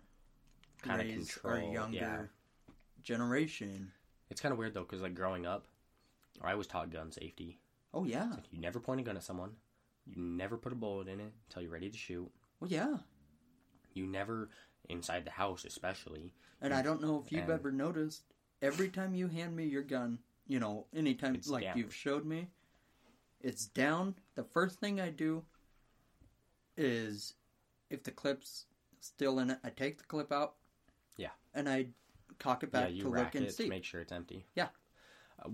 Kinda raise control, our younger yeah. generation. It's kind of weird though, because like growing up, I was taught gun safety. oh yeah Like, you never point a gun at someone. You never put a bullet in it until you're ready to shoot. well yeah You never inside the house, especially. And I don't know if you've ever noticed, every time you hand me your gun, you know, anytime like down. you've showed me, it's down. The first thing I do is if the clip's still in it, I take the clip out. Yeah. And I cock it yeah, back you to look and it see. to make sure it's empty. Yeah.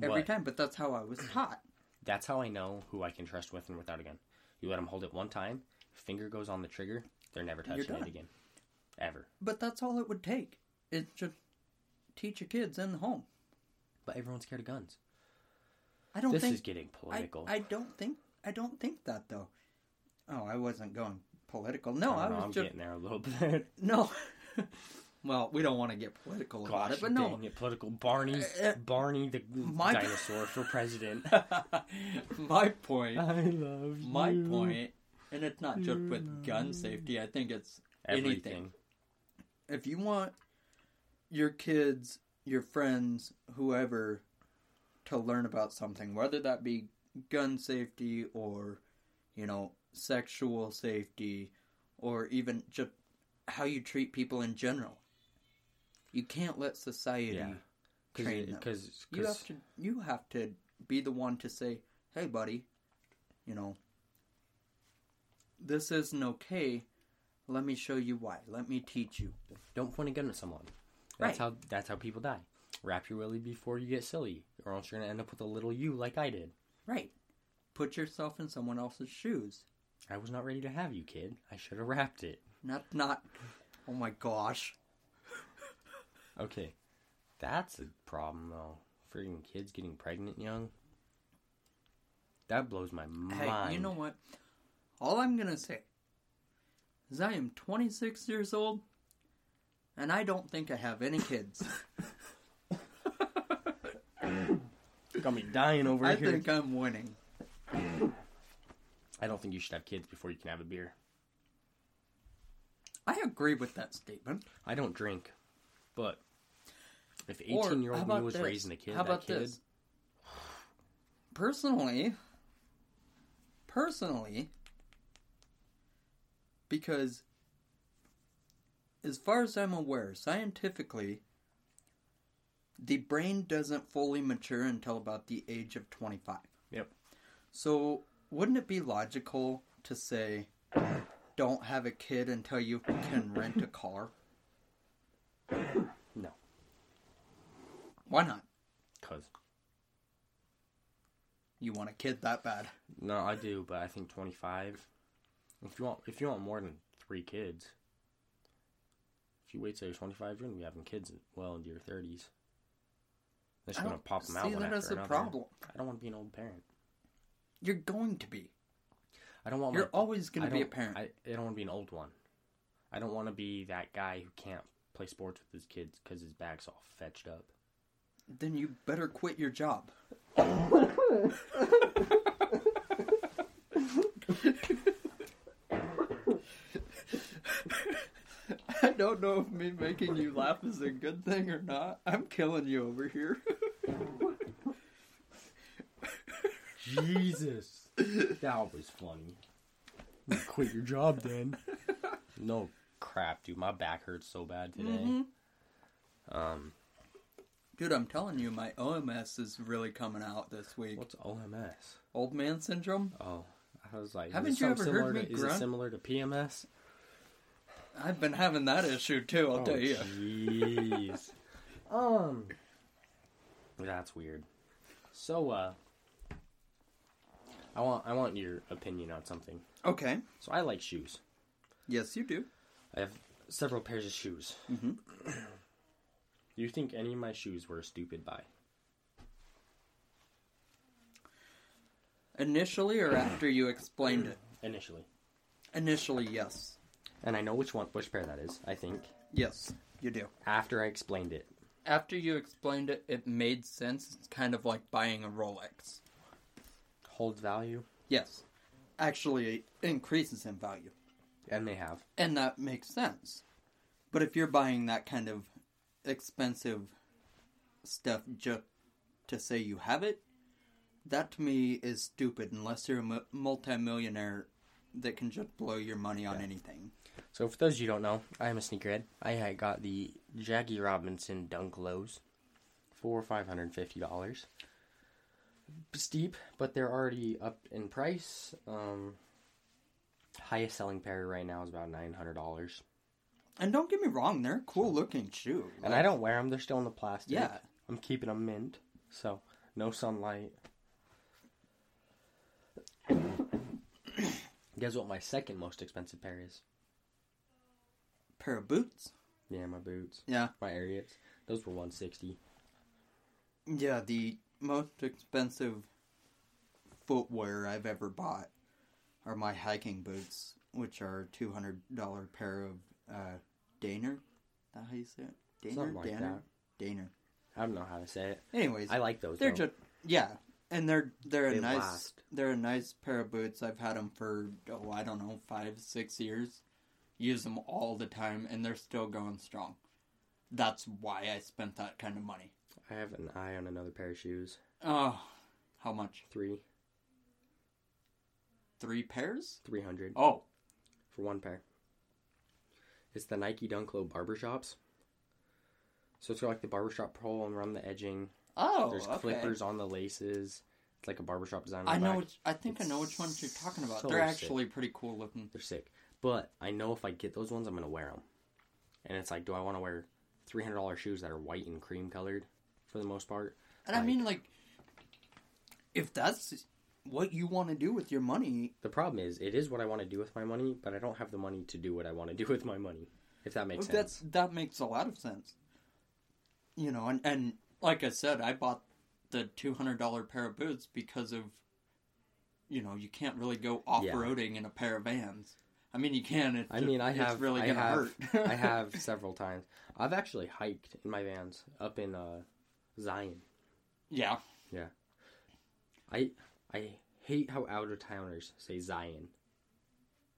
Every time, but that's how I was taught. That's how I know who I can trust with and without a gun. You let them hold it one time, finger goes on the trigger, they're never touching it again, ever. But that's all it would take. It should teach your kids in the home. But everyone's scared of guns. I don't This think is getting I, political. I don't think I don't think that though. Oh, I wasn't going political. No, I, I was I'm just getting there a little bit. No. well, we don't want to get political about it, Gosh, but no. it, political. Barney, Uh, uh, Barney the my- dinosaur for president. my point, I love you. my point, and it's not just with gun safety. I think it's anything. Everything. If you want your kids, your friends, whoever, to learn about something, whether that be gun safety or, you know, sexual safety, or even just how you treat people in general, you can't let society Yeah. train them. Because you have to you have to be the one to say hey buddy you know this isn't okay let me show you why let me teach you don't point a gun at someone. That's Right. how that's how people die. Wrap your willy before you get silly, or else you're gonna end up with a little you like I did. right put yourself in someone else's shoes I was not ready to have you, kid. I should have wrapped it. not not oh my gosh Okay, that's a problem though. Freaking kids getting pregnant young. That blows my mind. hey you know what all i'm gonna say is i am 26 years old and i don't think i have any kids got me dying over i here. think i'm winning I don't think you should have kids before you can have a beer. i agree with that statement I don't drink, but if eighteen year old me was this? raising a kid, How that about kid, this? Personally, personally, because as far as I'm aware, scientifically, the brain doesn't fully mature until about the age of 25. Yep. So, wouldn't it be logical to say, don't have a kid until you can rent a car? Why not? Cause You want a kid that bad. no, I do, but I think twenty five. If you want, if you want more than three kids, if you wait till you're twenty five, you're gonna be having kids well into your thirties. They're just gonna pop them out see one that after as a another. problem. I don't want to be an old parent. You're going to be. I don't want. You're my, always gonna be a parent. I, I don't want to be an old one. I don't want to be that guy who can't play sports with his kids because his bag's all fetched up. Then you better quit your job. I don't know if me making you laugh is a good thing or not. I'm killing you over here. Jesus, that was funny. You quit your job then. No crap, dude. My back hurts so bad today. Mhm. Um, Dude, I'm telling you, my OMS is really coming out this week. what's OMS? Old man syndrome? Oh, I was like, Haven't you ever heard me to, Is it similar to PMS? I've been having that issue too, I'll oh, tell you. Jeez. um, that's weird. So, uh, I want I want your opinion on something. Okay. So I like shoes. Yes, you do. I have several pairs of shoes. Mm-hmm. Do you think any of my shoes were a stupid buy? Initially or after you explained it? Initially. Initially, yes. And I know which one, which pair that is. I think Yes, you do. after I explained it. After you explained it, it made sense. It's kind of like buying a Rolex. Holds value, Yes. Actually, it increases in value. and they have. And that makes sense. But if you're buying that kind of expensive stuff just to say you have it, that to me is stupid unless you're a mu- multimillionaire that can just blow your money on Yeah. anything. So for those of you who don't know, I am a sneakerhead. I got the Jackie Robinson Dunk Lows for five hundred and fifty dollars. Steep, but they're already up in price. Um, highest selling pair right now is about nine hundred dollars, And don't get me wrong, they're cool looking shoe. and I don't wear them. They're still in the plastic. Yeah. I'm keeping them mint, so no sunlight. Guess what? My second most expensive pair is. Pair of boots. Yeah, my boots, Yeah. my Ariats. Those were one sixty. Yeah, the most expensive footwear I've ever bought are my hiking boots, which are two hundred dollar pair of uh Daner. Is that how you say it? Daner? Something like Danner? Daner. I don't know how to say it. Anyways, I like those. they're though. just yeah, and they're they're a They nice last. they're a nice pair of boots. I've had them for oh I don't know five six years. Use them all the time, and they're still going strong. That's why I spent that kind of money. I have an eye on another pair of shoes. Oh, how much? Three, Three pairs? three hundred Oh, for one pair. It's the Nike Dunk Low barbershops. So it's got like the barbershop pole and around the edging. oh, There's okay. clippers on the laces. It's like a barbershop design. On I know. Which, I think I know which ones you're talking about. so They're sick. actually pretty cool looking. They're sick. But I know if I get those ones, I'm gonna wear them. And it's like, do I want to wear three hundred dollars shoes that are white and cream colored for the most part? And I mean, like, if that's what you want to do with your money, The problem is, it is what I want to do with my money, but I don't have the money to do what I want to do with my money. If that makes that's sense. that makes a lot of sense. You know, and and like I said, I bought the two hundred dollar pair of boots because of, you know, you can't really go off roading in a pair of Vans. I mean, you can. It's I mean, I it's have, really I gonna have, hurt. I have several times. I've actually hiked in my vans up in uh, Zion. Yeah. Yeah. I I hate how out of towners say Zion.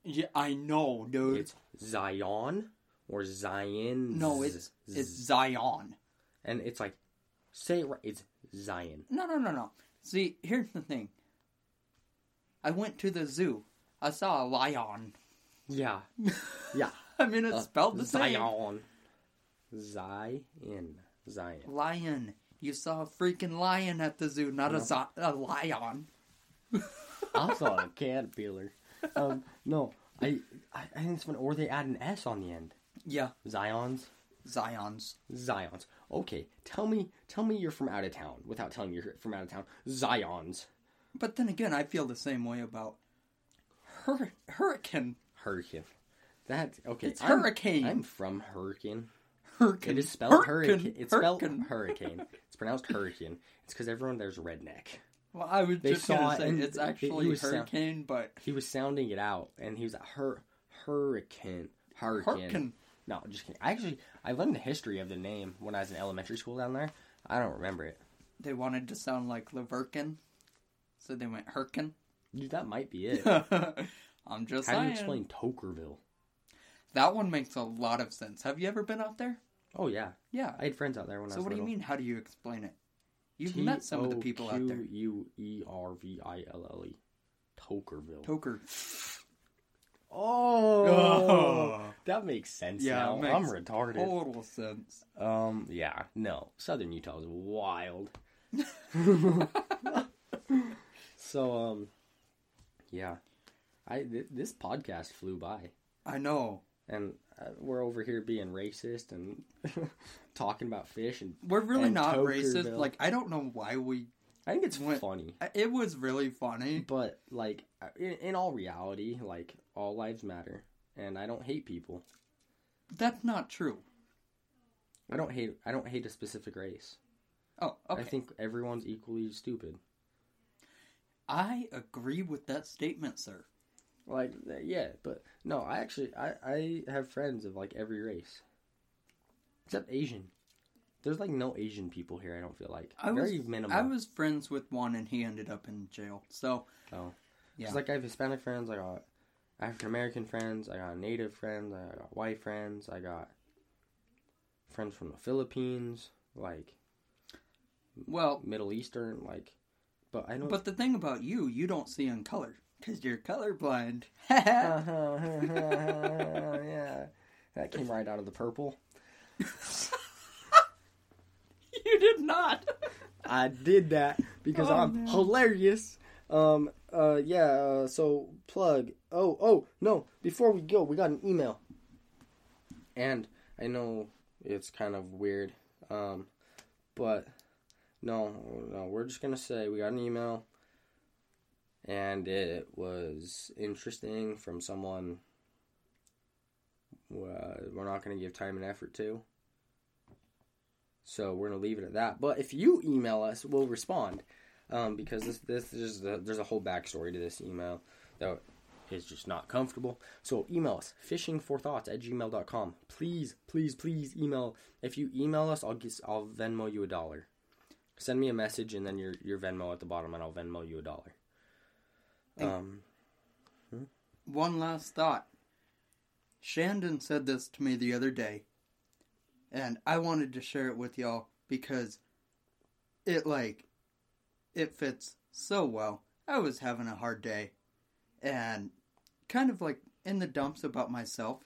Yeah, I know, dude. It's Zion or Zion. no, it's it's Zion. and it's like say it right. It's Zion. No, no, no, no. See, here's the thing. I went to the zoo. I saw a lion. Yeah. Yeah. I mean, it's Uh, spelled the same. Zion. Zion. Zion. Lion. You saw a freaking lion at the zoo, not a, zo- a lion. I saw a caterpillar. Um, no, I, I, I think it's funny. Or they add an S on the end. Yeah, Zions. Zions. Zions. Okay, tell me, tell me you're from out of town without telling me you're from out of town. Zions. But then again, I feel the same way about hur- hurricane. Hurricane. That okay? It's I'm- hurricane. I'm from Hurricane. Hurricane. It is spelled hurricane. Hurricane. It's spelled Hurricane. hurricane. It's pronounced hurricane. It's because everyone there's redneck. Well, I was They just saw gonna it say and it's it- it actually sound- hurricane, but He was sounding it out, and he was like, hur- hurricane, hurricane. hurricane. No, just kidding. I actually I learned the history of the name when I was in elementary school down there. I don't remember it. They wanted to sound like La Verkin, so they went Hurkin. Dude, that might be it. I'm just How do you explain Toquerville? That one makes a lot of sense. Have you ever been out there? Oh yeah, Yeah. I had friends out there when I was. So what do you mean? How do you explain it? You've met some of the people out there. T O Q U E R V I L L E. Toquerville. Toker. oh, Oh. that makes sense Yeah, now. I'm retarded. Total sense. Um, yeah, no, Southern Utah is wild. so, um, yeah, I th- this podcast flew by, I know. And uh, we're over here being racist and talking about fish, and We're really And not racist. Like I don't know why we. I think it's What- funny. It was really funny. But like, uh, in, in all reality, like all lives matter, and I don't hate people. That's not true. I don't hate. I don't hate a specific race. Oh, okay. I think everyone's equally stupid. I agree with that statement, sir. Like, yeah, but no, I actually, I, I have friends of like every race, except Asian. There's like no Asian people here. I don't feel like I very was minimal. I was friends with one, and he ended up in jail. So Oh, yeah. It's like I have Hispanic friends. I got African American friends. I got Native friends. I got white friends. I got friends from the Philippines, like well, Middle Eastern, like. But I know. but the thing about you, you don't see in color because you're colorblind. yeah, that came right out of the purple. you did not. I did that because Oh, I'm man. hilarious. Um. Uh. Yeah. Uh, so plug. Oh. Oh. No. Before we go, we got an email, and I know it's kind of weird. Um. But no, no. We're just gonna say we got an email, and it was interesting from someone. Uh, we're not gonna give time and effort to. So we're gonna leave it at that. But if you email us, we'll respond, um, because this this is there's a whole backstory to this email that is just not comfortable. So email us fishingforthoughts at gmail.com. Please, please, please email. If you email us, I'll get I'll Venmo you a dollar. Send me a message and then your your Venmo at the bottom, and I'll Venmo you a dollar. Um, One last thought. Shandon said this to me the other day, and I wanted to share it with y'all because it like it fits so well. I was having a hard day and kind of like in the dumps about myself.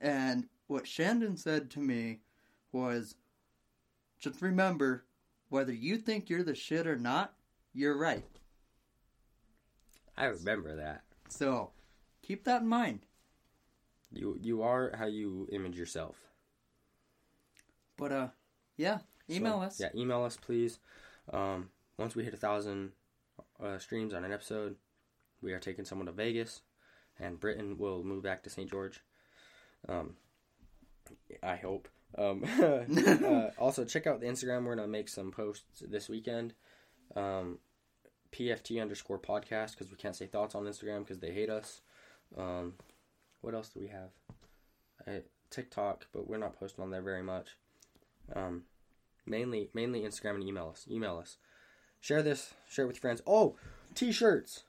And what Shandon said to me was just remember whether you think you're the shit or not, you're right. I remember that. So keep that in mind. You you are how you image yourself. But uh, yeah, email So, us. Yeah, email us, please. Um, once we hit a thousand uh, streams on an episode, we are taking someone to Vegas, and Britain will move back to St. George. Um, I hope. Um, uh, also, check out the Instagram. We're gonna make some posts this weekend. Um, PFT underscore podcast because we can't say thoughts on Instagram because they hate us. Um, what else do we have? I, TikTok, but we're not posting on there very much. Um, mainly mainly Instagram and email us. Email us. Share this. Share it with your friends. Oh, t-shirts.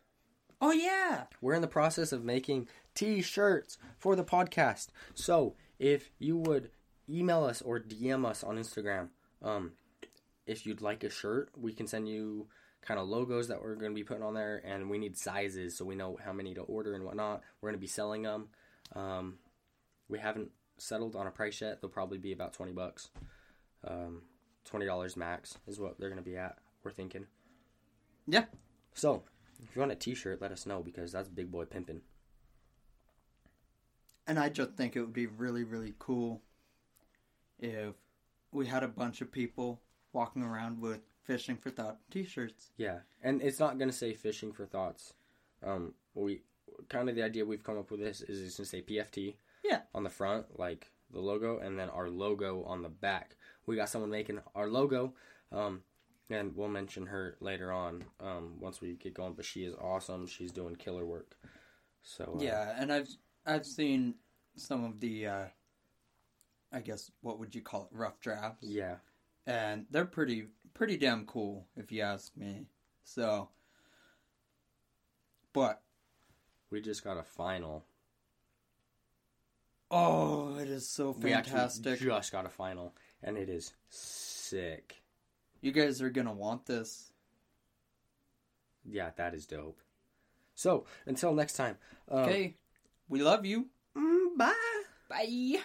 Oh yeah. We're in the process of making t-shirts for the podcast. So if you would email us or DM us on Instagram, um, if you'd like a shirt, we can send you kind of logos that we're going to be putting on there, and we need sizes so we know how many to order and whatnot. We're going to be selling them. Um, we haven't settled on a price yet. They'll probably be about twenty bucks. Um, twenty dollars max is what they're going to be at. We're thinking. Yeah. So, if you want a T-shirt, let us know because that's big boy pimping. And I just think it would be really, really cool if we had a bunch of people walking around with fishing for thought t-shirts. Yeah, and it's not going to say fishing for thoughts. Um, we kind of the idea we've come up with this is it's going to say PFT. Yeah. On the front, like the logo, and then our logo on the back. We got someone making our logo. Um, and we'll mention her later on um, once we get going. But she is awesome. She's doing killer work. So uh, Yeah, and I've I've seen some of the uh I guess what would you call it rough drafts. yeah, And they're pretty pretty damn cool if you ask me. So but we just got a final. oh, it is so We fantastic. just got a final, and it is sick. You guys are to want this. Yeah, that is dope. So until next time. Um, Okay. We love you. mm, bye. Bye.